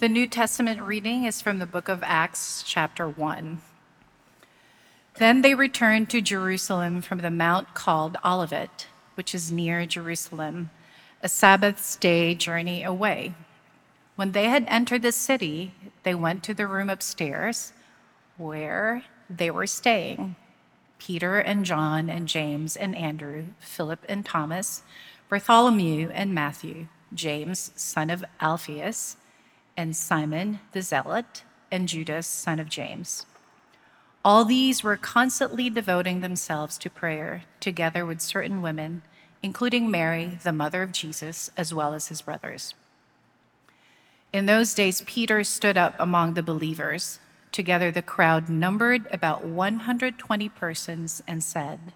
The New Testament reading is from the book of Acts, chapter 1. Then they returned to Jerusalem from the mount called Olivet, which is near Jerusalem, a Sabbath's day journey away. When they had entered the city, they went to the room upstairs where they were staying Peter and John and James and Andrew, Philip and Thomas, Bartholomew and Matthew, James, son of Alphaeus, and Simon the Zealot, and Judas, son of James. All these were constantly devoting themselves to prayer, together with certain women, including Mary, the mother of Jesus, as well as his brothers. In those days, Peter stood up among the believers. Together, the crowd numbered about 120 persons and said,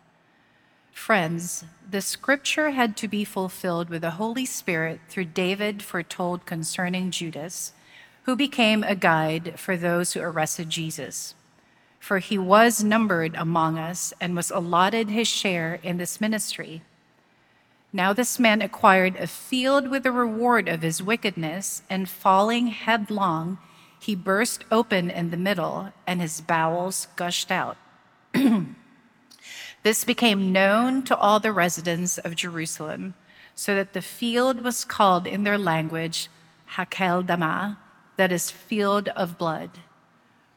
Friends, the scripture had to be fulfilled with the Holy Spirit through David foretold concerning Judas, who became a guide for those who arrested Jesus. For he was numbered among us and was allotted his share in this ministry. Now this man acquired a field with the reward of his wickedness, and falling headlong, he burst open in the middle, and his bowels gushed out. This became known to all the residents of Jerusalem, so that the field was called in their language Hakeldama, that is, field of blood.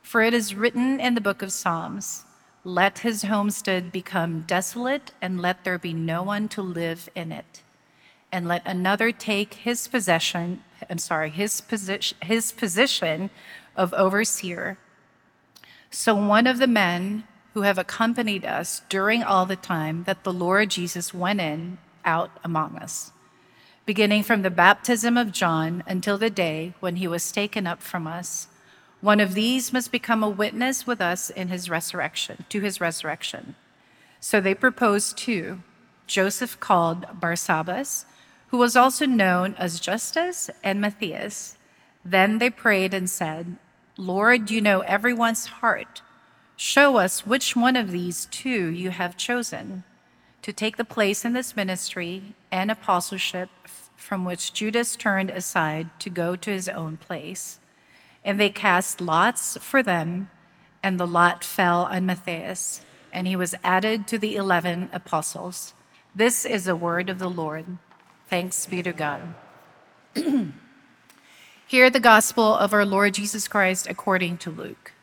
For it is written in the book of Psalms, let his homestead become desolate, and let there be no one to live in it. And let another take his possession, I'm sorry, his position, his position of overseer. So one of the men who have accompanied us during all the time that the Lord Jesus went in out among us, beginning from the baptism of John until the day when he was taken up from us. One of these must become a witness with us in his resurrection, to his resurrection. So they proposed two Joseph called Barsabbas, who was also known as Justus, and Matthias. Then they prayed and said, Lord, you know everyone's heart. Show us which one of these two you have chosen to take the place in this ministry and apostleship from which Judas turned aside to go to his own place. And they cast lots for them, and the lot fell on Matthias, and he was added to the eleven apostles. This is the word of the Lord. Thanks be to God. Hear the gospel of our Lord Jesus Christ according to Luke.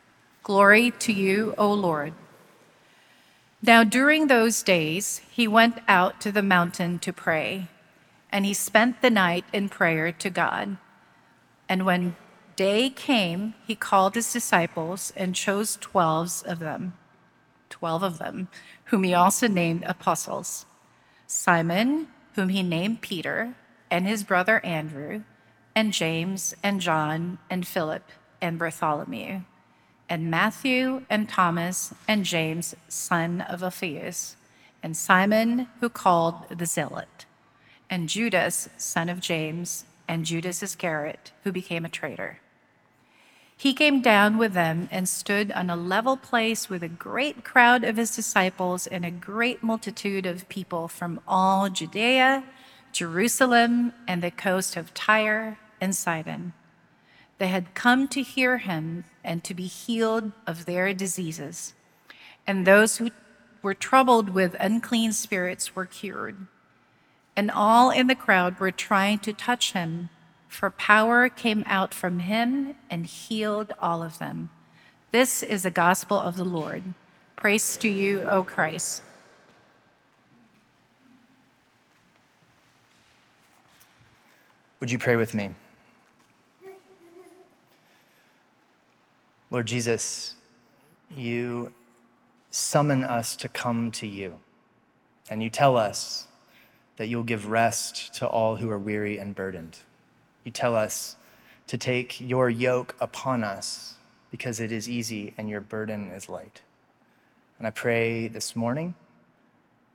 Glory to you, O Lord. Now, during those days, he went out to the mountain to pray, and he spent the night in prayer to God. And when day came, he called his disciples and chose twelve of them, twelve of them, whom he also named apostles Simon, whom he named Peter, and his brother Andrew, and James, and John, and Philip, and Bartholomew and Matthew and Thomas and James, son of Alphaeus, and Simon, who called the Zealot, and Judas, son of James, and Judas Iscariot, who became a traitor. He came down with them and stood on a level place with a great crowd of his disciples and a great multitude of people from all Judea, Jerusalem, and the coast of Tyre and Sidon. They had come to hear him and to be healed of their diseases. And those who were troubled with unclean spirits were cured. And all in the crowd were trying to touch him, for power came out from him and healed all of them. This is the gospel of the Lord. Praise to you, O Christ. Would you pray with me? Lord Jesus, you summon us to come to you, and you tell us that you'll give rest to all who are weary and burdened. You tell us to take your yoke upon us because it is easy and your burden is light. And I pray this morning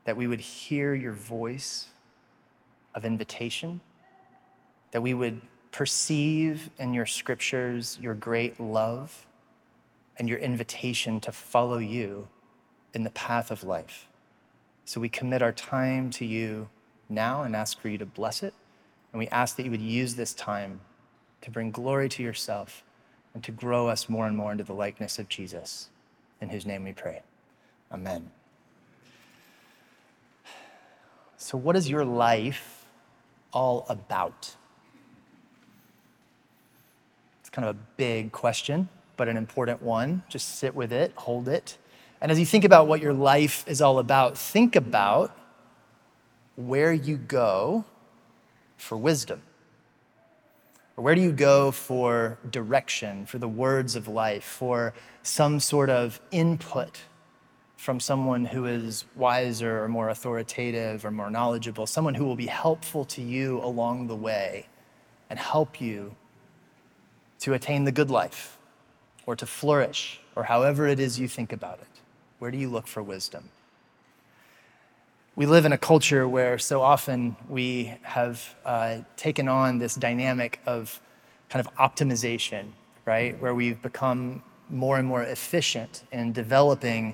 that we would hear your voice of invitation, that we would perceive in your scriptures your great love and your invitation to follow you in the path of life. So we commit our time to you now and ask for you to bless it. And we ask that you would use this time to bring glory to yourself, and to grow us more and more into the likeness of Jesus, in whose name we pray. Amen. So, what is your life all about? It's kind of a big question, but an important one. Just sit with it, hold it. And as you think about what your life is all about, think about where you go for wisdom. Or where do you go for direction, for the words of life, for some sort of input from someone who is wiser or more authoritative or more knowledgeable, someone who will be helpful to you along the way and help you to attain the good life or to flourish or however it is you think about it? Where do you look for wisdom? We live in a culture where so often we have uh, taken on this dynamic of kind of optimization, right? Where we've become more and more efficient in developing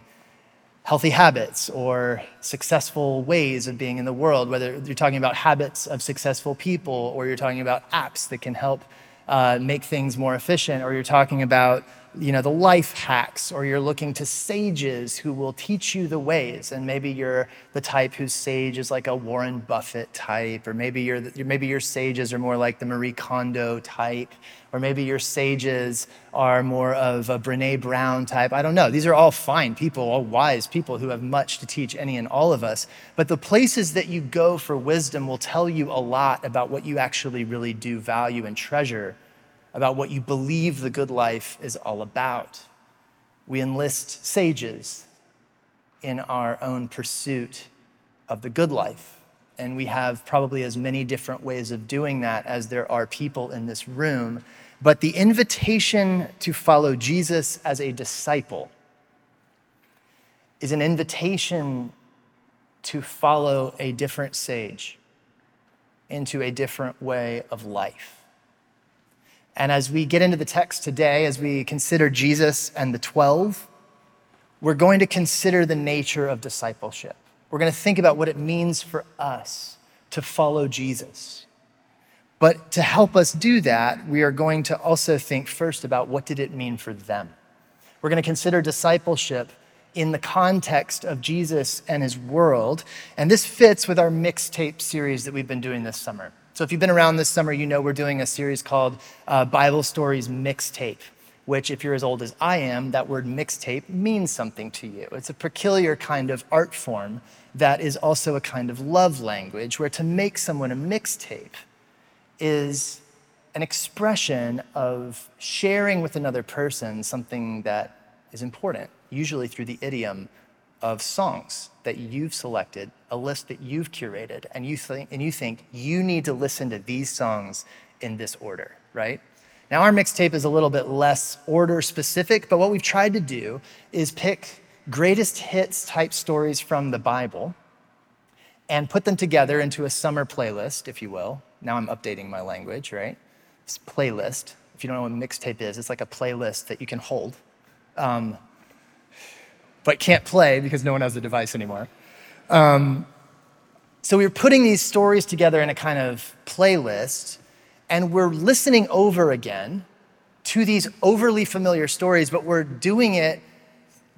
healthy habits or successful ways of being in the world, whether you're talking about habits of successful people or you're talking about apps that can help uh, make things more efficient, or you're talking about you know, the life hacks, or you're looking to sages who will teach you the ways. And maybe you're the type whose sage is like a Warren Buffett type, or maybe, you're maybe your sages are more like the Marie Kondo type, or maybe your sages are more of a Brene Brown type. I don't know. These are all fine people, all wise people who have much to teach any and all of us. But the places that you go for wisdom will tell you a lot about what you actually really do value and treasure about what you believe the good life is all about. We enlist sages in our own pursuit of the good life. And we have probably as many different ways of doing that as there are people in this room. But the invitation to follow Jesus as a disciple is an invitation to follow a different sage into a different way of life. And as we get into the text today, as we consider Jesus and the 12, we're going to consider the nature of discipleship. We're going to think about what it means for us to follow Jesus. But to help us do that, we are going to also think first about what did it mean for them. We're going to consider discipleship in the context of Jesus and his world, and this fits with our mixtape series that we've been doing this summer. So, if you've been around this summer, you know we're doing a series called uh, Bible Stories Mixtape, which, if you're as old as I am, that word mixtape means something to you. It's a peculiar kind of art form that is also a kind of love language, where to make someone a mixtape is an expression of sharing with another person something that is important, usually through the idiom of songs that you've selected, a list that you've curated, and you think, and you think you need to listen to these songs in this order, right? Now, our mixtape is a little bit less order specific, but what we've tried to do is pick greatest hits type stories from the Bible and put them together into a summer playlist, if you will. Now I'm updating my language, right? It's playlist. If you don't know what mixtape is, it's like a playlist that you can hold. Um, but can't play because no one has the device anymore. Um, so we are putting these stories together in a kind of playlist, and we're listening over again to these overly familiar stories, but we're doing it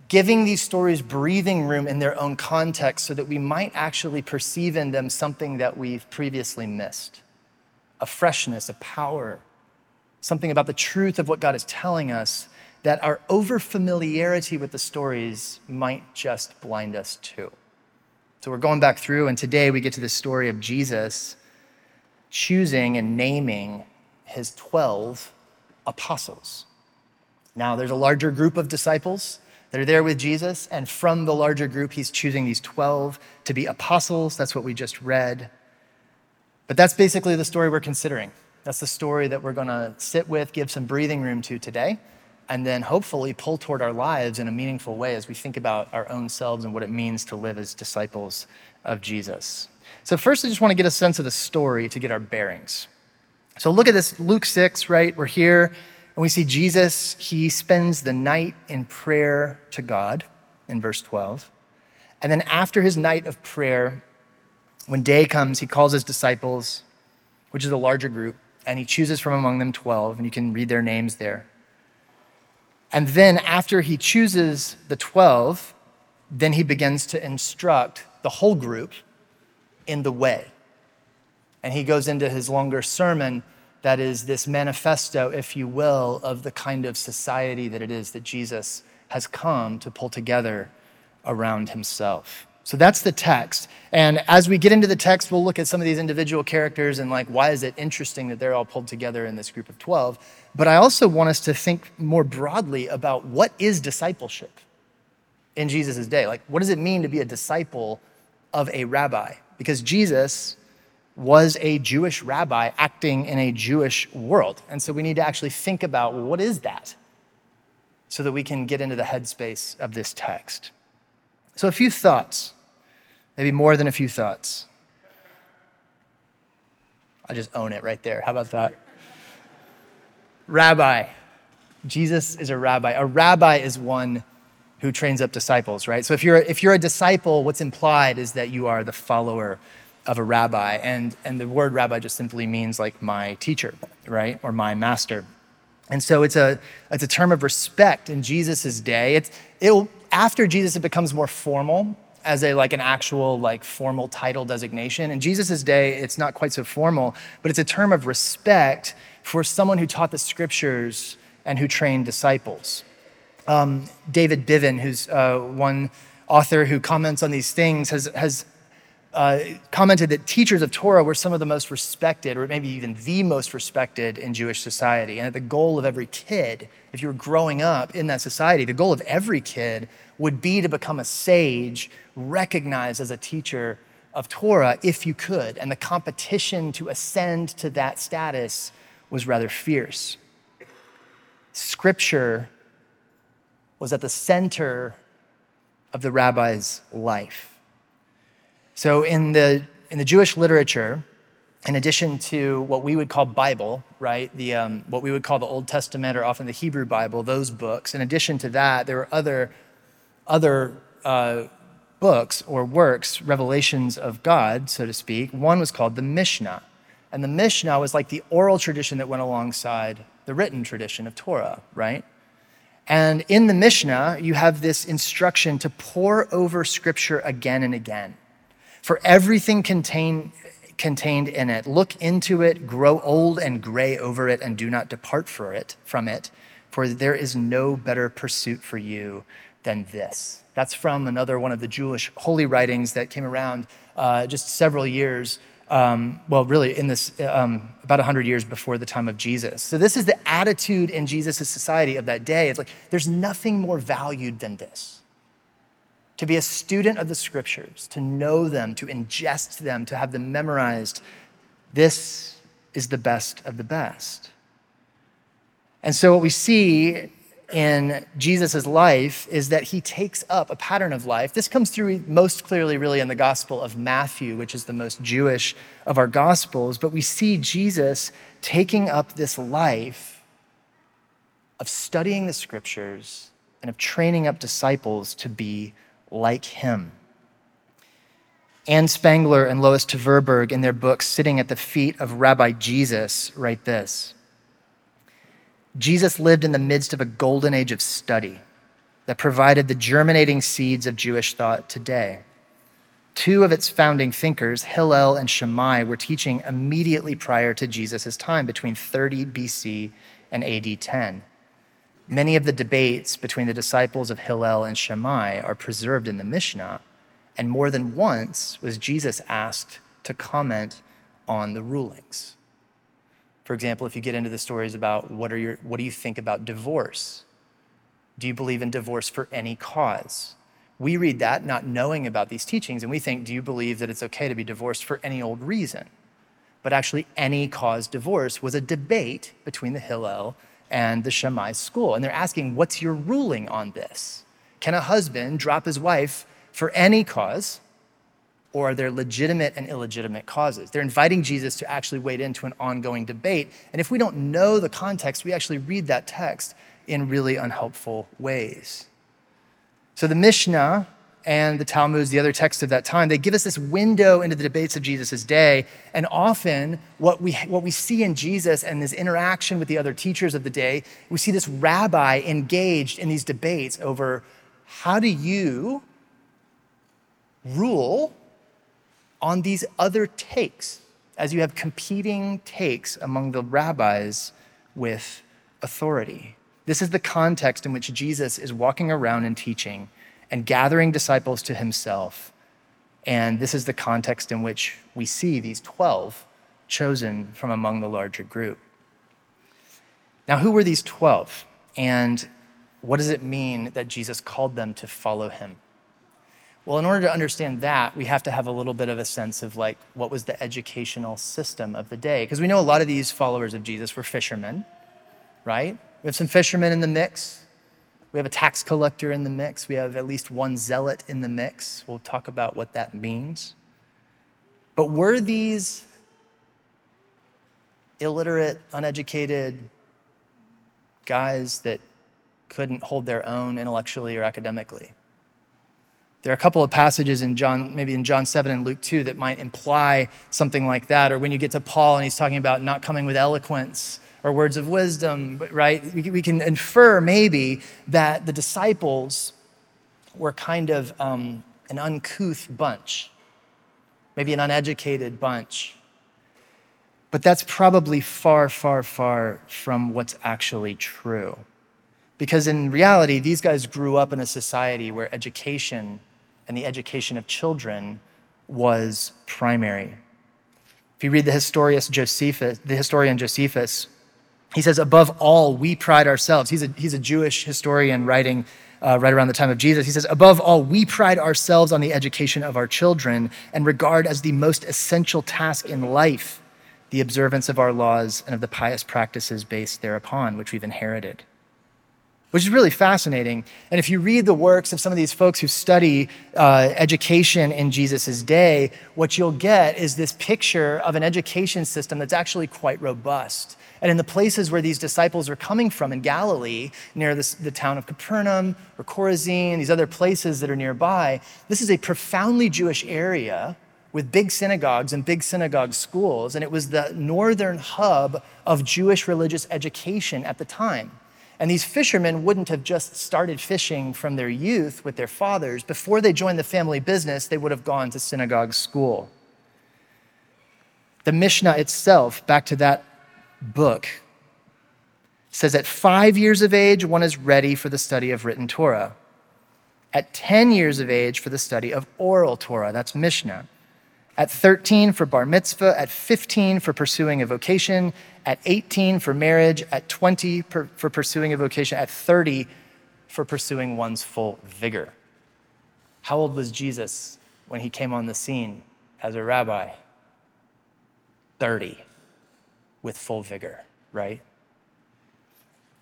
giving these stories breathing room in their own context so that we might actually perceive in them something that we've previously missed a freshness, a power, something about the truth of what God is telling us that our overfamiliarity with the stories might just blind us to. So we're going back through, and today we get to the story of Jesus choosing and naming his 12 apostles. Now, there's a larger group of disciples that are there with Jesus, and from the larger group, he's choosing these 12 to be apostles. That's what we just read. But that's basically the story we're considering. That's the story that we're going to sit with, give some breathing room to today and then hopefully pull toward our lives in a meaningful way as we think about our own selves and what it means to live as disciples of Jesus. So, first, I just want to get a sense of the story to get our bearings. So, look at this Luke 6, right? We're here and we see Jesus. He spends the night in prayer to God in verse 12. And then, after his night of prayer, when day comes, he calls his disciples, which is a larger group, and he chooses from among them 12, and you can read their names there. And then after he chooses the 12, then he begins to instruct the whole group in the way. And he goes into his longer sermon that is this manifesto, if you will, of the kind of society that it is that Jesus has come to pull together around himself. So that's the text. And as we get into the text, we'll look at some of these individual characters and like, why is it interesting that they're all pulled together in this group of 12? But I also want us to think more broadly about what is discipleship in Jesus' day? Like, what does it mean to be a disciple of a rabbi? Because Jesus was a Jewish rabbi acting in a Jewish world. And so we need to actually think about well, what is that? So that we can get into the headspace of this text. So, a few thoughts, maybe more than a few thoughts. I just own it right there. How about that? Rabbi. Jesus is a rabbi. A rabbi is one who trains up disciples, right? So if you're if you're a disciple, what's implied is that you are the follower of a rabbi. And, and the word rabbi just simply means like my teacher, right? Or my master. And so it's a, it's a term of respect in Jesus' day. It's, it'll, after Jesus, it becomes more formal as a like an actual like formal title designation. In Jesus' day, it's not quite so formal, but it's a term of respect for someone who taught the scriptures and who trained disciples. Um, David Bivin, who's uh, one author who comments on these things, has, has uh, commented that teachers of Torah were some of the most respected, or maybe even the most respected in Jewish society. And that the goal of every kid, if you were growing up in that society, the goal of every kid would be to become a sage, recognized as a teacher of Torah if you could. And the competition to ascend to that status was rather fierce. Scripture was at the center of the rabbi's life. So in the, in the Jewish literature, in addition to what we would call Bible, right, the, um, what we would call the Old Testament or often the Hebrew Bible, those books, in addition to that, there were other, other uh, books or works, revelations of God, so to speak. One was called the Mishnah. And the Mishnah was like the oral tradition that went alongside the written tradition of Torah, right? And in the Mishnah, you have this instruction to pore over scripture again and again for everything contain, contained in it. Look into it, grow old and gray over it, and do not depart for it, from it, for there is no better pursuit for you than this. That's from another one of the Jewish holy writings that came around uh, just several years. Um, well, really, in this um, about 100 years before the time of Jesus. So, this is the attitude in Jesus' society of that day. It's like there's nothing more valued than this to be a student of the scriptures, to know them, to ingest them, to have them memorized. This is the best of the best. And so, what we see in Jesus' life is that he takes up a pattern of life. This comes through most clearly, really, in the Gospel of Matthew, which is the most Jewish of our Gospels. But we see Jesus taking up this life of studying the scriptures and of training up disciples to be like him. Ann Spangler and Lois Tverberg, in their book Sitting at the Feet of Rabbi Jesus, write this Jesus lived in the midst of a golden age of study that provided the germinating seeds of Jewish thought today. Two of its founding thinkers, Hillel and Shammai, were teaching immediately prior to Jesus' time, between 30 BC and AD 10. Many of the debates between the disciples of Hillel and Shammai are preserved in the Mishnah, and more than once was Jesus asked to comment on the rulings. For example, if you get into the stories about what, are your, what do you think about divorce? Do you believe in divorce for any cause? We read that not knowing about these teachings, and we think, do you believe that it's okay to be divorced for any old reason? But actually, any cause divorce was a debate between the Hillel and the Shammai school. And they're asking, what's your ruling on this? Can a husband drop his wife for any cause? Or there legitimate and illegitimate causes? They're inviting Jesus to actually wade into an ongoing debate. And if we don't know the context, we actually read that text in really unhelpful ways. So the Mishnah and the Talmuds, the other texts of that time, they give us this window into the debates of Jesus' day. And often, what we, what we see in Jesus and his interaction with the other teachers of the day, we see this rabbi engaged in these debates over how do you rule on these other takes as you have competing takes among the rabbis with authority. This is the context in which Jesus is walking around and teaching and gathering disciples to himself. And this is the context in which we see these 12 chosen from among the larger group. Now, who were these 12? And what does it mean that Jesus called them to follow him? Well, in order to understand that, we have to have a little bit of a sense of like what was the educational system of the day. Because we know a lot of these followers of Jesus were fishermen, right? We have some fishermen in the mix. We have a tax collector in the mix. We have at least one zealot in the mix. We'll talk about what that means. But were these illiterate, uneducated guys that couldn't hold their own intellectually or academically? There are a couple of passages in John, maybe in John 7 and Luke 2, that might imply something like that. Or when you get to Paul and he's talking about not coming with eloquence or words of wisdom, right? We can infer maybe that the disciples were kind of um, an uncouth bunch, maybe an uneducated bunch. But that's probably far, far, far from what's actually true. Because in reality, these guys grew up in a society where education and the education of children was primary. If you read the, Josephus, the historian Josephus, he says, above all, we pride ourselves. He's a, he's a Jewish historian writing uh, right around the time of Jesus. He says, above all, we pride ourselves on the education of our children and regard as the most essential task in life the observance of our laws and of the pious practices based thereupon, which we've inherited which is really fascinating. And if you read the works of some of these folks who study uh, education in Jesus' day, what you'll get is this picture of an education system that's actually quite robust. And in the places where these disciples are coming from in Galilee, near the town of Capernaum or Chorazin, these other places that are nearby, this is a profoundly Jewish area with big synagogues and big synagogue schools. And it was the northern hub of Jewish religious education at the time. And these fishermen wouldn't have just started fishing from their youth with their fathers. Before they joined the family business, they would have gone to synagogue school. The Mishnah itself, back to that book, says at five years of age, one is ready for the study of written Torah. At 10 years of age, for the study of oral Torah, that's Mishnah at 13 for bar mitzvah, at 15 for pursuing a vocation, at 18 for marriage, at 20 per, for pursuing a vocation, at 30 for pursuing one's full vigor. How old was Jesus when he came on the scene as a rabbi? 30 with full vigor, right?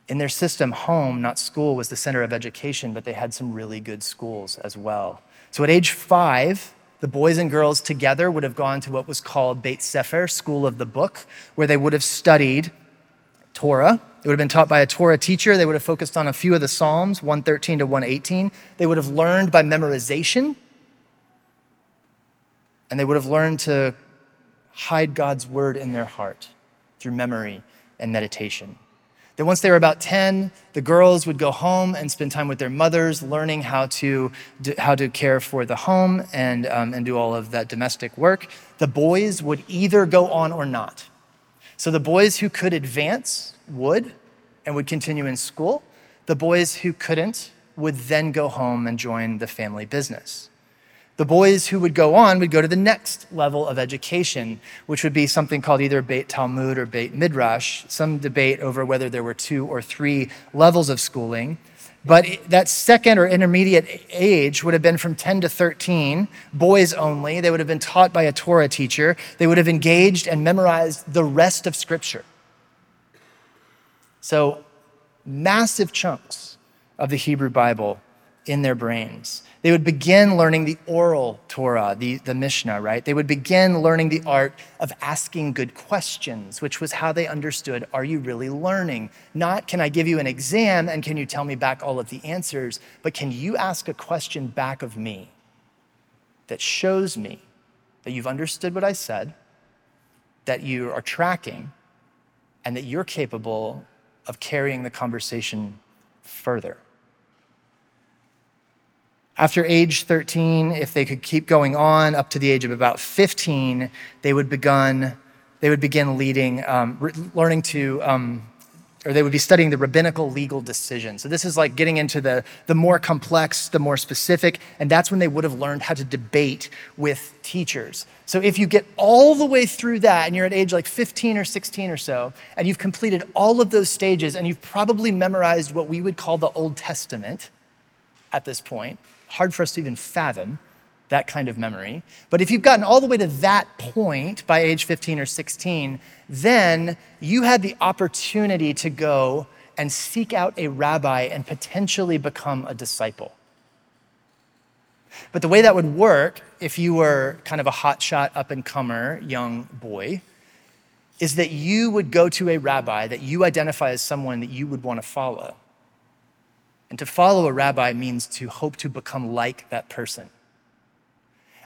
In their system, home, not school, was the center of education, but they had some really good schools as well. So at age five, the boys and girls together would have gone to what was called Beit Sefer, School of the Book, where they would have studied Torah. It would have been taught by a Torah teacher. They would have focused on a few of the Psalms, 113 to 118. They would have learned by memorization. And they would have learned to hide God's word in their heart through memory and meditation that once they were about 10, the girls would go home and spend time with their mothers, learning how to, how to care for the home and, um, and do all of that domestic work. The boys would either go on or not. So the boys who could advance would and would continue in school. The boys who couldn't would then go home and join the family business. The boys who would go on would go to the next level of education, which would be something called either Beit Talmud or Beit Midrash, some debate over whether there were two or three levels of schooling. But that second or intermediate age would have been from 10 to 13, boys only. They would have been taught by a Torah teacher. They would have engaged and memorized the rest of Scripture. So, massive chunks of the Hebrew Bible in their brains. They would begin learning the oral Torah, the, the Mishnah, right? They would begin learning the art of asking good questions, which was how they understood are you really learning? Not can I give you an exam and can you tell me back all of the answers, but can you ask a question back of me? that shows me that you've understood what I said, that you are tracking, and that you're capable of carrying the conversation further. After age 13, if they could keep going on up to the age of about 15, they would begun, they would begin leading, um, re- learning to um, or they would be studying the rabbinical legal decision. So this is like getting into the, the more complex, the more specific, and that's when they would have learned how to debate with teachers. So if you get all the way through that and you're at age like 15 or 16 or so, and you've completed all of those stages and you've probably memorized what we would call the Old Testament at this point, hard for us to even fathom that kind of memory. But if you've gotten all the way to that point by age 15 or 16, then you had the opportunity to go and seek out a rabbi and potentially become a disciple. But the way that would work, if you were kind of a hotshot up and comer young boy, is that you would go to a rabbi that you identify as someone that you would want to follow. And to follow a rabbi means to hope to become like that person.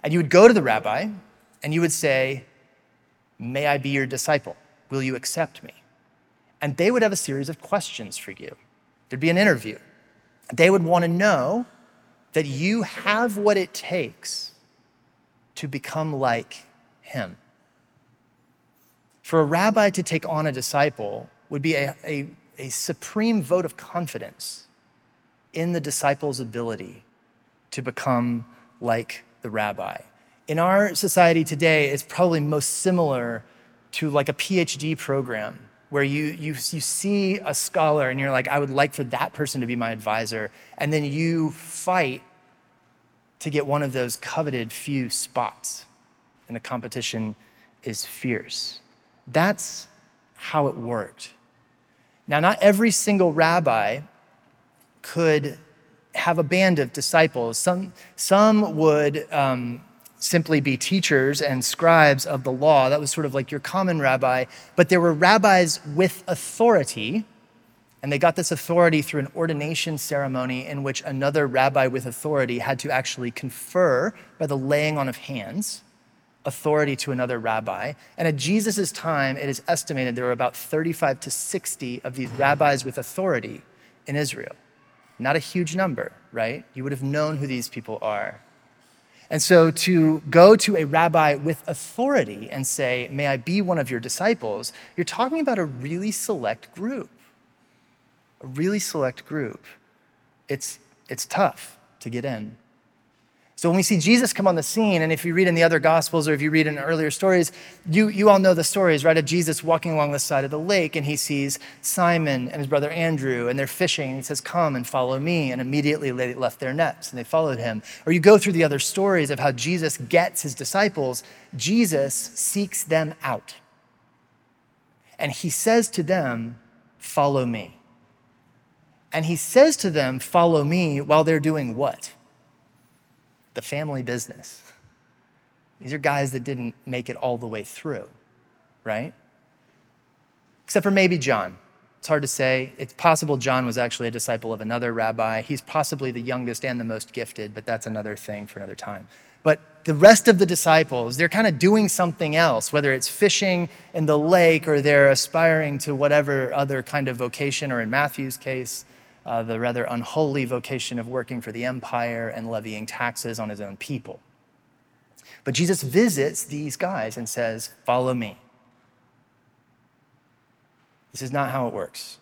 And you would go to the rabbi and you would say, May I be your disciple? Will you accept me? And they would have a series of questions for you. There'd be an interview. They would want to know that you have what it takes to become like him. For a rabbi to take on a disciple would be a, a, a supreme vote of confidence in the disciple's ability to become like the rabbi. In our society today, it's probably most similar to like a PhD program where you, you, you see a scholar and you're like, I would like for that person to be my advisor. And then you fight to get one of those coveted few spots. And the competition is fierce. That's how it worked. Now, not every single rabbi could have a band of disciples. Some, some would um, simply be teachers and scribes of the law. That was sort of like your common rabbi. But there were rabbis with authority, and they got this authority through an ordination ceremony in which another rabbi with authority had to actually confer by the laying on of hands authority to another rabbi. And at Jesus' time, it is estimated there were about 35 to 60 of these rabbis with authority in Israel. Not a huge number, right? You would have known who these people are. And so to go to a rabbi with authority and say, May I be one of your disciples, you're talking about a really select group. A really select group. It's, it's tough to get in. So when we see Jesus come on the scene, and if you read in the other gospels or if you read in earlier stories, you, you all know the stories, right? Of Jesus walking along the side of the lake and he sees Simon and his brother Andrew and they're fishing. And he says, Come and follow me. And immediately they left their nets and they followed him. Or you go through the other stories of how Jesus gets his disciples, Jesus seeks them out. And he says to them, Follow me. And he says to them, Follow me while they're doing what? The family business. These are guys that didn't make it all the way through, right? Except for maybe John. It's hard to say. It's possible John was actually a disciple of another rabbi. He's possibly the youngest and the most gifted, but that's another thing for another time. But the rest of the disciples, they're kind of doing something else, whether it's fishing in the lake or they're aspiring to whatever other kind of vocation, or in Matthew's case, uh, the rather unholy vocation of working for the empire and levying taxes on his own people. But Jesus visits these guys and says, Follow me. This is not how it works.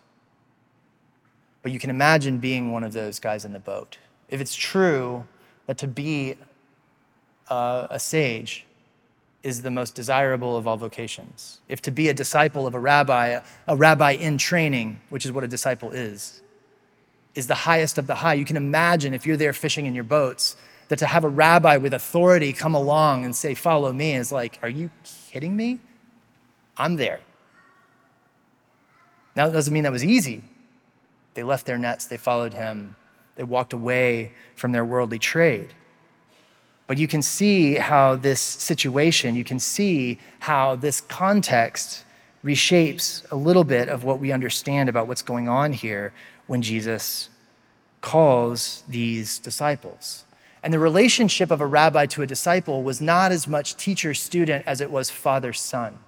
But you can imagine being one of those guys in the boat. If it's true that to be uh, a sage is the most desirable of all vocations, if to be a disciple of a rabbi, a rabbi in training, which is what a disciple is, is the highest of the high. You can imagine if you're there fishing in your boats, that to have a rabbi with authority come along and say, Follow me, is like, Are you kidding me? I'm there. Now, that doesn't mean that was easy. They left their nets, they followed him, they walked away from their worldly trade. But you can see how this situation, you can see how this context reshapes a little bit of what we understand about what's going on here when Jesus calls these disciples. And the relationship of a rabbi to a disciple was not as much teacher student as it was father son.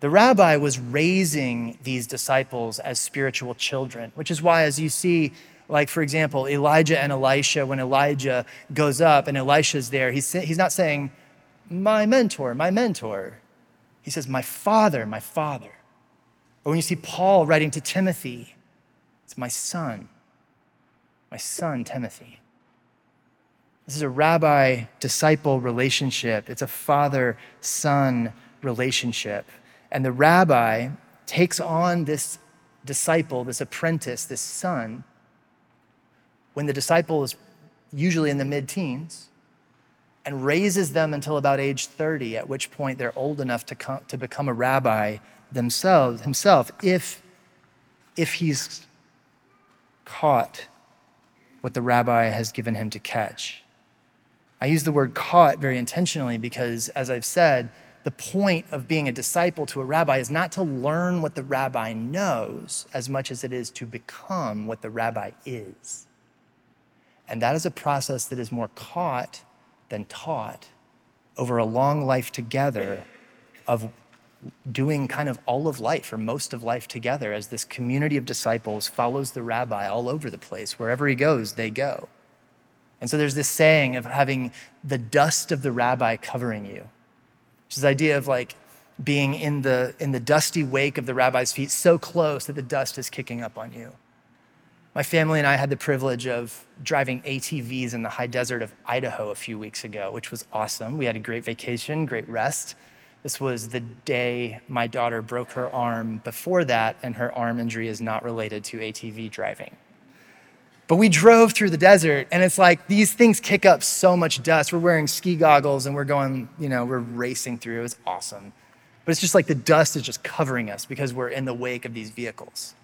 The rabbi was raising these disciples as spiritual children, which is why, as you see, like for example, Elijah and Elisha, when Elijah goes up and Elisha's there, he's, he's not saying, My mentor, my mentor. He says, My father, my father. Or when you see Paul writing to Timothy, it's my son, my son, Timothy. This is a rabbi disciple relationship, it's a father son relationship. And the rabbi takes on this disciple, this apprentice, this son, when the disciple is usually in the mid teens and raises them until about age 30, at which point they're old enough to, come, to become a rabbi themselves, himself, if, if he's caught what the rabbi has given him to catch. I use the word caught very intentionally because, as I've said, the point of being a disciple to a rabbi is not to learn what the rabbi knows as much as it is to become what the rabbi is. And that is a process that is more caught than taught over a long life together of doing kind of all of life or most of life together as this community of disciples follows the rabbi all over the place. Wherever he goes, they go. And so there's this saying of having the dust of the rabbi covering you, which is the idea of like being in the, in the dusty wake of the rabbi's feet so close that the dust is kicking up on you. My family and I had the privilege of driving ATVs in the high desert of Idaho a few weeks ago, which was awesome. We had a great vacation, great rest. This was the day my daughter broke her arm before that, and her arm injury is not related to ATV driving. But we drove through the desert, and it's like these things kick up so much dust. We're wearing ski goggles and we're going, you know, we're racing through. It's awesome. But it's just like the dust is just covering us because we're in the wake of these vehicles.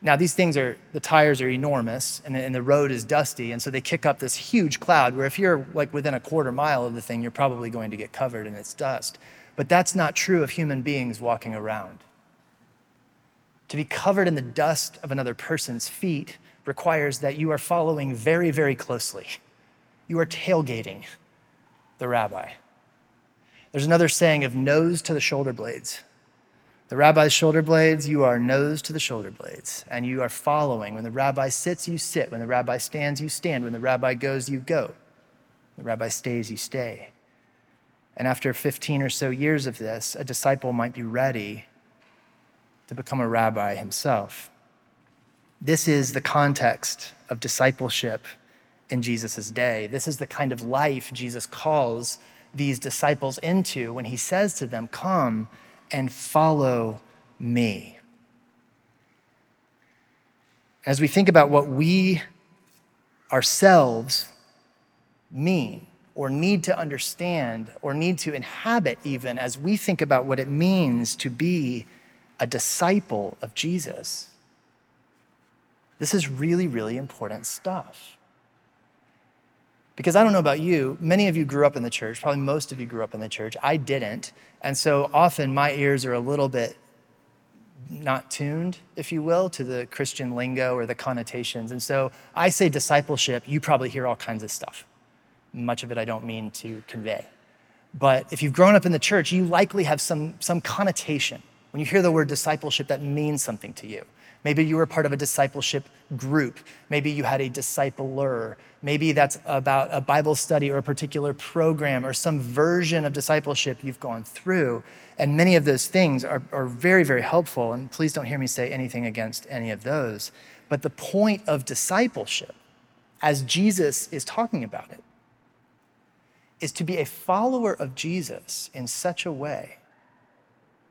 Now, these things are, the tires are enormous and, and the road is dusty. And so they kick up this huge cloud where if you're like within a quarter mile of the thing, you're probably going to get covered in its dust. But that's not true of human beings walking around. To be covered in the dust of another person's feet requires that you are following very, very closely. You are tailgating the rabbi. There's another saying of nose to the shoulder blades. The rabbi's shoulder blades, you are nose to the shoulder blades, and you are following. When the rabbi sits, you sit. When the rabbi stands, you stand. When the rabbi goes, you go. When the rabbi stays, you stay. And after 15 or so years of this, a disciple might be ready to become a rabbi himself. This is the context of discipleship in Jesus' day. This is the kind of life Jesus calls these disciples into when he says to them, Come and follow me. As we think about what we ourselves mean or need to understand or need to inhabit, even as we think about what it means to be a disciple of Jesus, this is really, really important stuff. Because I don't know about you, many of you grew up in the church, probably most of you grew up in the church. I didn't. And so often my ears are a little bit not tuned, if you will, to the Christian lingo or the connotations. And so I say discipleship, you probably hear all kinds of stuff. Much of it I don't mean to convey. But if you've grown up in the church, you likely have some, some connotation. When you hear the word discipleship, that means something to you. Maybe you were part of a discipleship group. Maybe you had a discipler. Maybe that's about a Bible study or a particular program or some version of discipleship you've gone through. And many of those things are, are very, very helpful. And please don't hear me say anything against any of those. But the point of discipleship, as Jesus is talking about it, is to be a follower of Jesus in such a way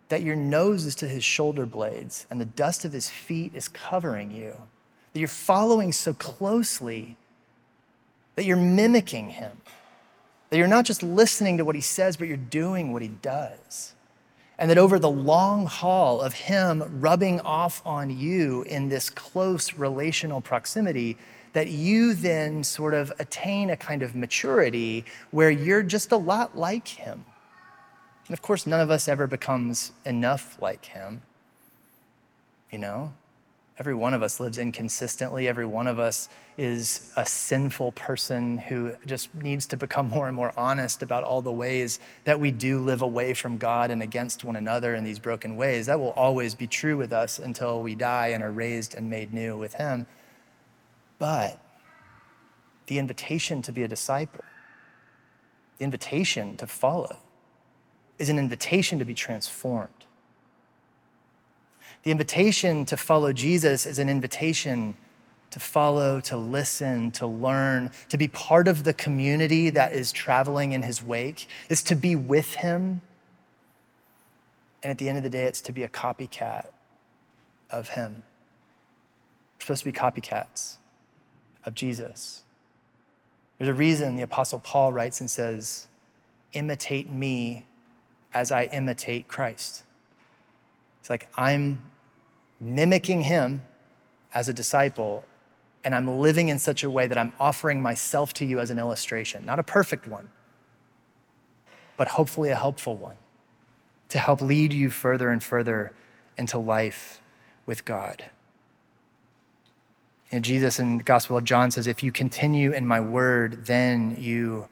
that your nose is to his shoulder blades and the dust of his feet is covering you, that you're following so closely that you're mimicking him, that you're not just listening to what he says, but you're doing what he does. And that over the long haul of him rubbing off on you in this close relational proximity, that you then sort of attain a kind of maturity where you're just a lot like him and of course, none of us ever becomes enough like him, you know? Every one of us lives inconsistently. Every one of us is a sinful person who just needs to become more and more honest about all the ways that we do live away from God and against one another in these broken ways. That will always be true with us until we die and are raised and made new with Him. But the invitation to be a disciple, the invitation to follow, is an invitation to be transformed. The invitation to follow Jesus is an invitation to follow, to listen, to learn, to be part of the community that is traveling in his wake, is to be with him. And at the end of the day, it's to be a copycat of him. We're supposed to be copycats of Jesus. There's a reason the Apostle Paul writes and says, Imitate me as I imitate Christ. It's like I'm mimicking him as a disciple, and I'm living in such a way that I'm offering myself to you as an illustration, not a perfect one, but hopefully a helpful one to help lead you further and further into life with God. And Jesus in the Gospel of John says, If you continue in my word, then you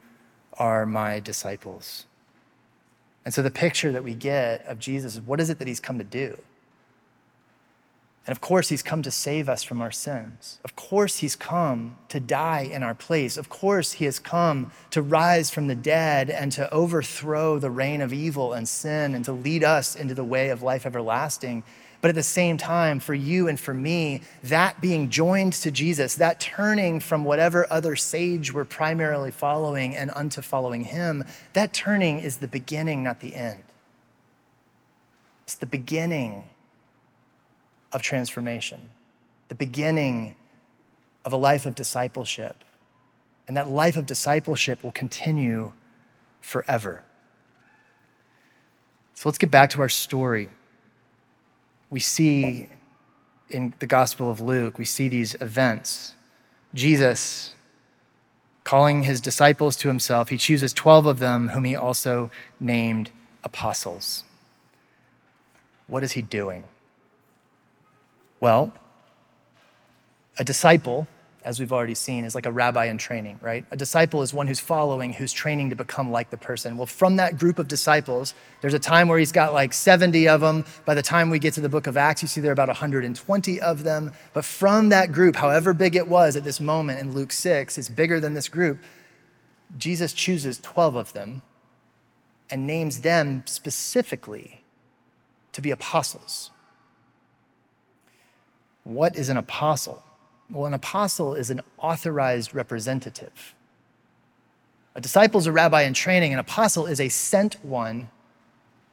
are my disciples. And so the picture that we get of Jesus is what is it that he's come to do? And of course, he's come to save us from our sins. Of course, he's come to die in our place. Of course, he has come to rise from the dead and to overthrow the reign of evil and sin and to lead us into the way of life everlasting. But at the same time, for you and for me, that being joined to Jesus, that turning from whatever other sage we're primarily following and unto following him, that turning is the beginning, not the end. It's the beginning of transformation, the beginning of a life of discipleship. And that life of discipleship will continue forever. So let's get back to our story. We see in the Gospel of Luke, we see these events. Jesus calling his disciples to himself, he chooses 12 of them, whom he also named apostles. What is he doing? Well, a disciple, as we've already seen, is like a rabbi in training, right? A disciple is one who's following, who's training to become like the person. Well, from that group of disciples, there's a time where he's got like 70 of them. By the time we get to the book of Acts, you see there are about 120 of them. But from that group, however big it was at this moment in Luke 6, it's bigger than this group. Jesus chooses 12 of them and names them specifically to be apostles. What is an apostle? Well, an apostle is an authorized representative. A disciple is a rabbi in training, an apostle is a sent one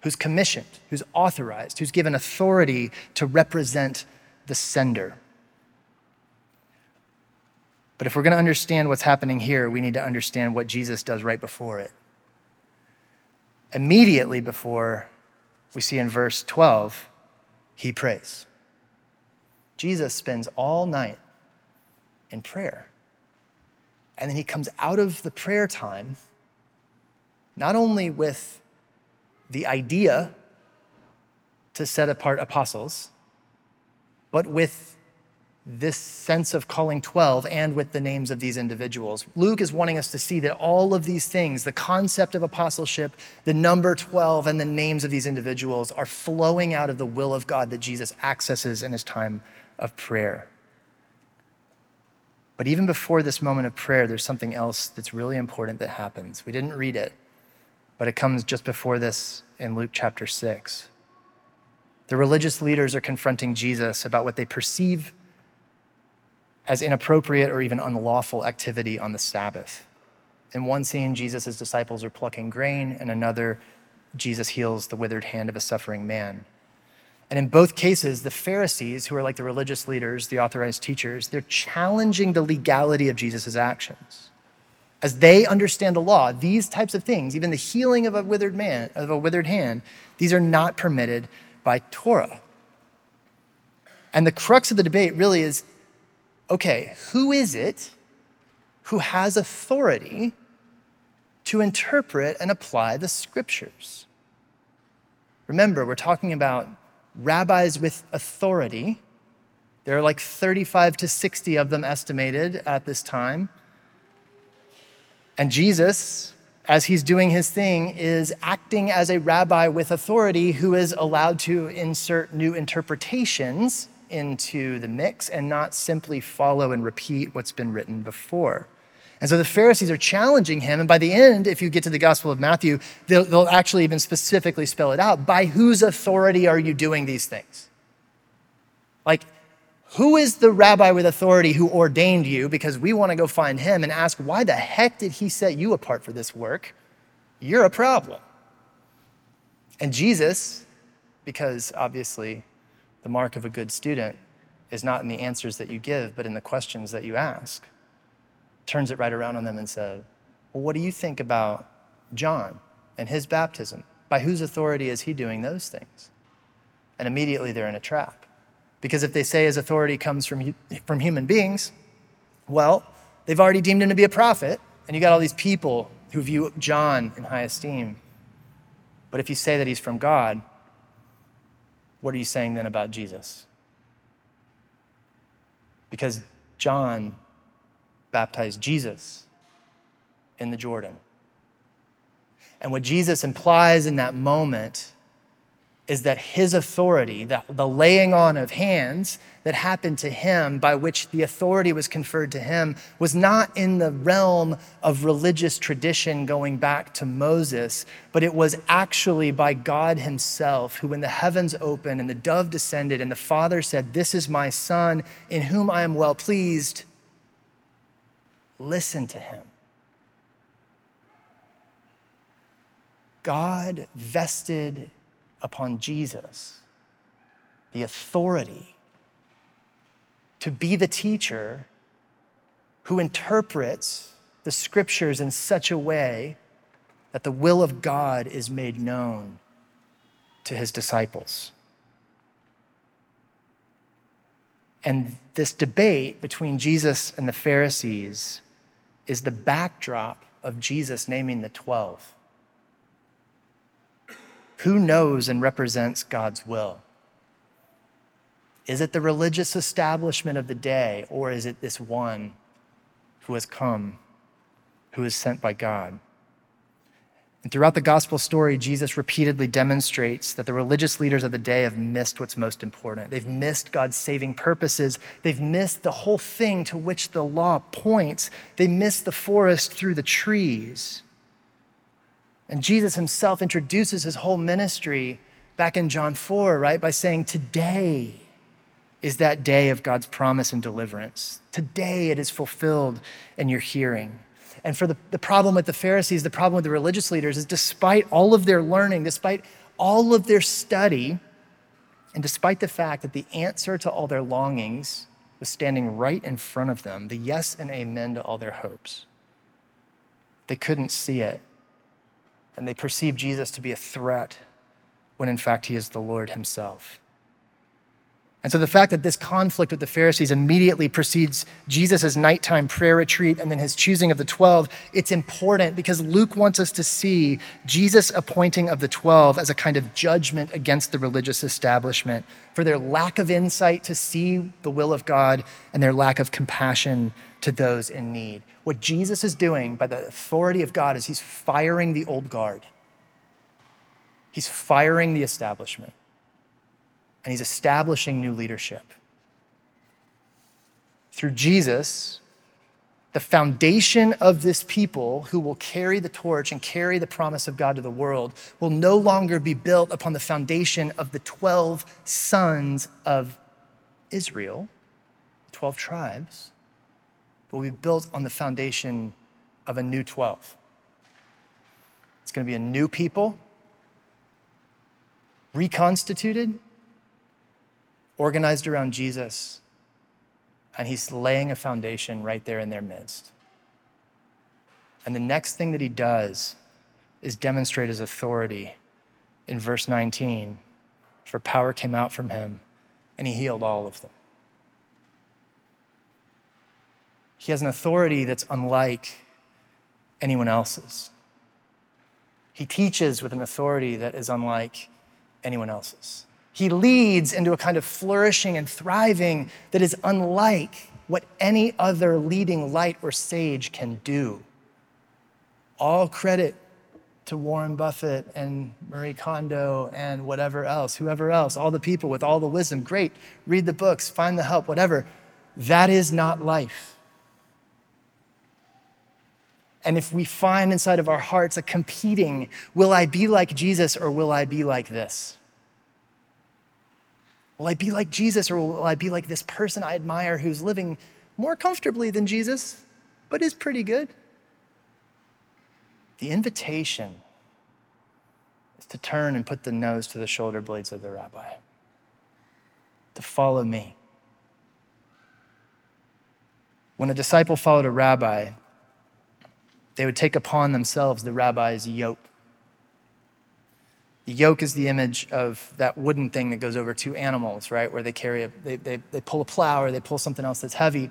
who's commissioned, who's authorized, who's given authority to represent the sender. But if we're going to understand what's happening here, we need to understand what Jesus does right before it. Immediately before, we see in verse 12, he prays. Jesus spends all night in prayer. And then he comes out of the prayer time, not only with the idea to set apart apostles, but with this sense of calling 12 and with the names of these individuals. Luke is wanting us to see that all of these things, the concept of apostleship, the number 12, and the names of these individuals are flowing out of the will of God that Jesus accesses in his time of prayer. But even before this moment of prayer, there's something else that's really important that happens. We didn't read it, but it comes just before this in Luke chapter 6. The religious leaders are confronting Jesus about what they perceive as inappropriate or even unlawful activity on the Sabbath. In one scene, Jesus' disciples are plucking grain, and another, Jesus heals the withered hand of a suffering man. And in both cases, the Pharisees, who are like the religious leaders, the authorized teachers, they're challenging the legality of Jesus' actions. As they understand the law, these types of things, even the healing of a withered man, of a withered hand, these are not permitted by Torah. And the crux of the debate really is okay, who is it who has authority to interpret and apply the scriptures? Remember, we're talking about rabbis with authority There are like 35 to 60 of them estimated at this time. And Jesus, as he's doing his thing, is acting as a rabbi with authority who is allowed to insert new interpretations into the mix and not simply follow and repeat what's been written before. And so the Pharisees are challenging him. And by the end, if you get to the Gospel of Matthew, they'll, they'll actually even specifically spell it out. By whose authority are you doing these things? Like, who is the rabbi with authority who ordained you? Because we want to go find him and ask, why the heck did he set you apart for this work? You're a problem. And Jesus, because obviously the mark of a good student is not in the answers that you give, but in the questions that you ask, turns it right around on them and said, Well, what do you think about John and his baptism? By whose authority is he doing those things? And immediately they're in a trap. Because if they say his authority comes from, from human beings, well, they've already deemed him to be a prophet, and you got all these people who view John in high esteem. But if you say that he's from God, what are you saying then about Jesus? Because John baptized Jesus in the Jordan. And what Jesus implies in that moment is that his authority, the, the laying on of hands that happened to him, by which the authority was conferred to him, was not in the realm of religious tradition going back to Moses, but it was actually by God himself, who, when the heavens opened and the dove descended, and the Father said, This is my Son, in whom I am well pleased, listen to him. God vested upon Jesus the authority to be the teacher who interprets the scriptures in such a way that the will of God is made known to his disciples. And this debate between Jesus and the Pharisees is the backdrop of Jesus naming the 12. Who knows and represents God's will? Is it the religious establishment of the day, or is it this one who has come, who is sent by God? And throughout the gospel story, Jesus repeatedly demonstrates that the religious leaders of the day have missed what's most important. They've missed God's saving purposes. They've missed the whole thing to which the law points. They missed the forest through the trees. And Jesus himself introduces his whole ministry back in John 4, right, by saying, Today is that day of God's promise and deliverance. Today it is fulfilled in your hearing. And for the, the problem with the Pharisees, the problem with the religious leaders is despite all of their learning, despite all of their study, and despite the fact that the answer to all their longings was standing right in front of them, the yes and amen to all their hopes, they couldn't see it and they perceived Jesus to be a threat when in fact he is the Lord himself. And so the fact that this conflict with the Pharisees immediately precedes Jesus' nighttime prayer retreat and then his choosing of the 12, it's important because Luke wants us to see Jesus' appointing of the 12 as a kind of judgment against the religious establishment for their lack of insight to see the will of God and their lack of compassion to those in need. What Jesus is doing by the authority of God is he's firing the old guard. He's firing the establishment and he's establishing new leadership. Through Jesus, the foundation of this people who will carry the torch and carry the promise of God to the world will no longer be built upon the foundation of the 12 sons of Israel, 12 tribes, but will be built on the foundation of a new 12. It's going to be a new people, reconstituted, organized around Jesus, and he's laying a foundation right there in their midst. And the next thing that he does is demonstrate his authority in verse 19. For power came out from him, and he healed all of them. He has an authority that's unlike anyone else's. He teaches with an authority that is unlike anyone else's. He leads into a kind of flourishing and thriving that is unlike what any other leading light or sage can do. All credit to Warren Buffett and Marie Kondo and whatever else, whoever else, all the people with all the wisdom. Great. Read the books, find the help, whatever. That is not life. And if we find inside of our hearts a competing, will I be like Jesus or will I be like this? Will I be like Jesus or will I be like this person I admire who's living more comfortably than Jesus, but is pretty good? The invitation is to turn and put the nose to the shoulder blades of the rabbi, to follow me. When a disciple followed a rabbi, they would take upon themselves the rabbi's yoke. The yoke is the image of that wooden thing that goes over two animals, right? Where they carry a, they, they, they pull a plow or they pull something else that's heavy.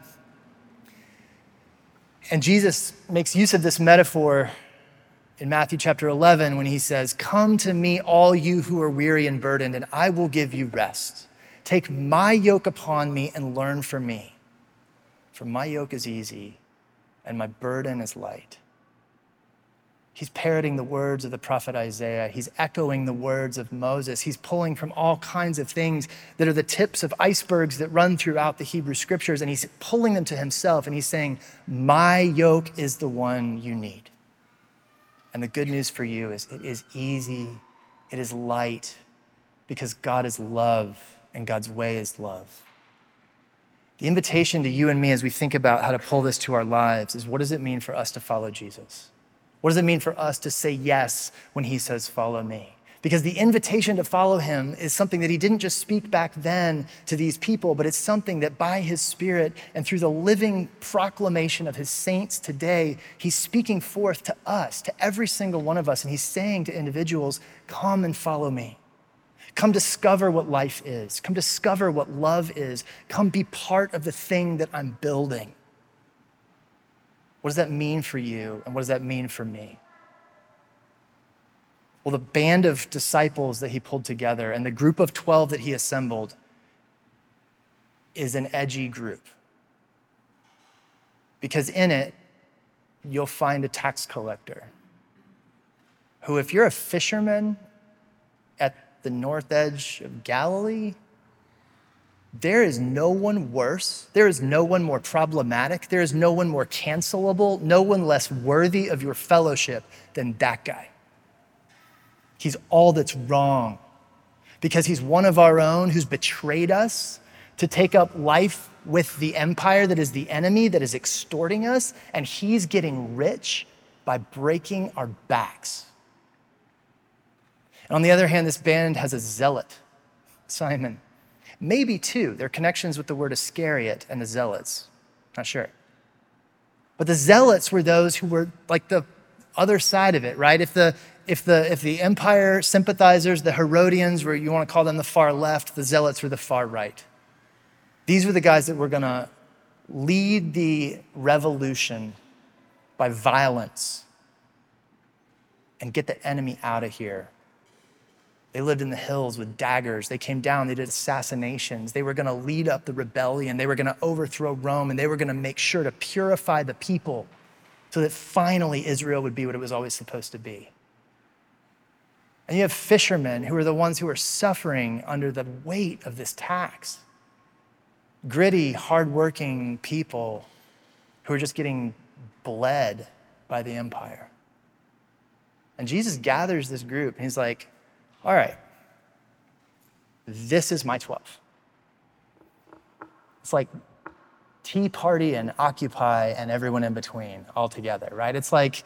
And Jesus makes use of this metaphor in Matthew chapter 11 when he says, Come to me, all you who are weary and burdened, and I will give you rest. Take my yoke upon me and learn from me. For my yoke is easy and my burden is light. He's parroting the words of the prophet Isaiah. He's echoing the words of Moses. He's pulling from all kinds of things that are the tips of icebergs that run throughout the Hebrew scriptures, and he's pulling them to himself. And he's saying, My yoke is the one you need. And the good news for you is it is easy, it is light, because God is love and God's way is love. The invitation to you and me as we think about how to pull this to our lives is what does it mean for us to follow Jesus? What does it mean for us to say yes when he says, Follow me? Because the invitation to follow him is something that he didn't just speak back then to these people, but it's something that by his spirit and through the living proclamation of his saints today, he's speaking forth to us, to every single one of us. And he's saying to individuals, Come and follow me. Come discover what life is. Come discover what love is. Come be part of the thing that I'm building. What does that mean for you? And what does that mean for me? Well, the band of disciples that he pulled together and the group of 12 that he assembled is an edgy group. Because in it, you'll find a tax collector who, if you're a fisherman at the north edge of Galilee, there is no one worse. There is no one more problematic. There is no one more cancelable, no one less worthy of your fellowship than that guy. He's all that's wrong because he's one of our own who's betrayed us to take up life with the empire that is the enemy that is extorting us, and he's getting rich by breaking our backs. And on the other hand, this band has a zealot, Simon maybe two. Their connections with the word Iscariot and the Zealots. Not sure. But the Zealots were those who were like the other side of it, right? If the if the if the empire sympathizers, the Herodians, were you want to call them the far left, the Zealots were the far right. These were the guys that were going to lead the revolution by violence and get the enemy out of here they lived in the hills with daggers. They came down, they did assassinations. They were going to lead up the rebellion. They were going to overthrow Rome, and they were going to make sure to purify the people so that finally Israel would be what it was always supposed to be. And you have fishermen who are the ones who are suffering under the weight of this tax. Gritty, hardworking people who are just getting bled by the empire. And Jesus gathers this group, and he's like, all right, this is my 12. It's like Tea Party and Occupy and everyone in between all together, right? It's like,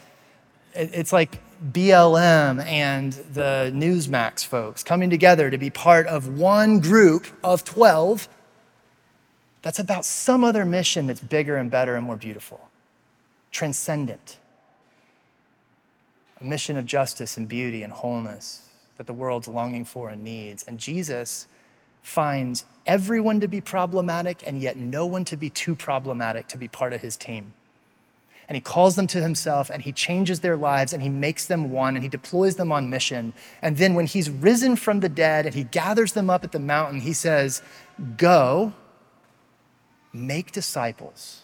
it's like BLM and the Newsmax folks coming together to be part of one group of 12 that's about some other mission that's bigger and better and more beautiful, transcendent. A mission of justice and beauty and wholeness that the world's longing for and needs. And Jesus finds everyone to be problematic and yet no one to be too problematic to be part of his team. and he calls them to himself and he changes their lives and he makes them one and he deploys them on mission. And then when he's risen from the dead and he gathers them up at the mountain, he says, Go, make disciples,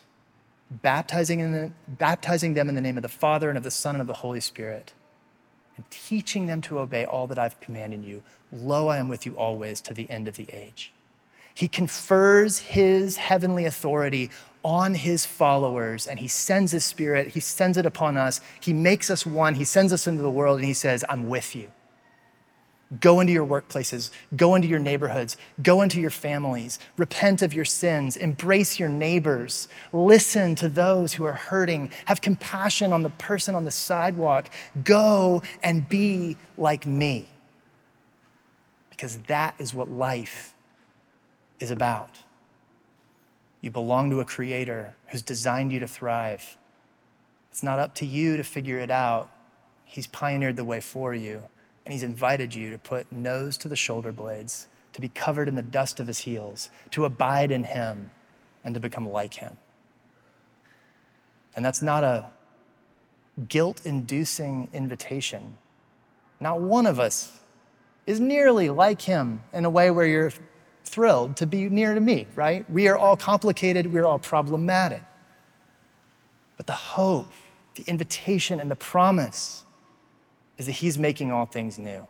baptizing, in the, baptizing them in the name of the Father and of the Son and of the Holy Spirit, and teaching them to obey all that I've commanded you. Lo, I am with you always to the end of the age. He confers his heavenly authority on his followers and he sends his spirit, he sends it upon us, he makes us one, he sends us into the world, and he says, I'm with you. Go into your workplaces, go into your neighborhoods, go into your families, repent of your sins, embrace your neighbors, listen to those who are hurting, have compassion on the person on the sidewalk. Go and be like me. Because that is what life is about. You belong to a creator who's designed you to thrive. It's not up to you to figure it out. He's pioneered the way for you, and he's invited you to put nose to the shoulder blades, to be covered in the dust of his heels, to abide in him, and to become like him. And that's not a guilt inducing invitation. Not one of us is nearly like him in a way where you're thrilled to be near to me, right? We are all complicated, we're all problematic. But the hope, the invitation, and the promise is that He's making all things new,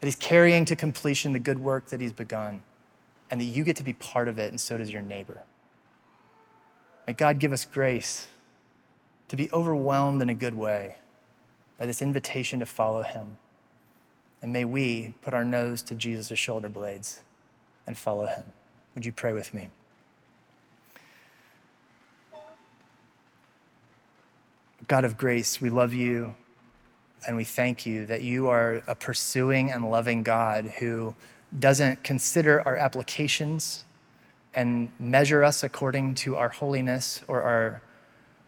that He's carrying to completion the good work that He's begun, and that you get to be part of it, and so does your neighbor. May God give us grace to be overwhelmed in a good way by this invitation to follow Him. And may we put our nose to Jesus' shoulder blades and follow him. Would you pray with me? God of grace, we love you and we thank you that you are a pursuing and loving God who doesn't consider our applications and measure us according to our holiness or our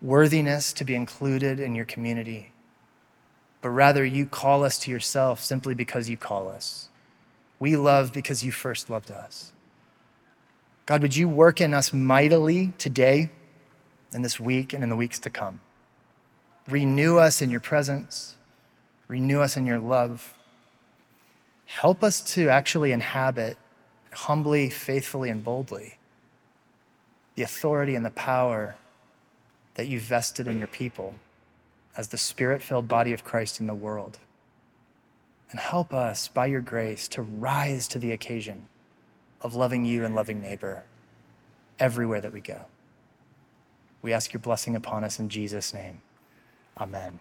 worthiness to be included in your community, but rather you call us to yourself simply because you call us. We love because you first loved us. God, would you work in us mightily today and this week and in the weeks to come? Renew us in your presence, renew us in your love. Help us to actually inhabit humbly, faithfully, and boldly the authority and the power that you've vested in your people as the spirit filled body of Christ in the world. And help us, by your grace, to rise to the occasion of loving you and loving neighbor everywhere that we go. We ask your blessing upon us in Jesus' name. Amen.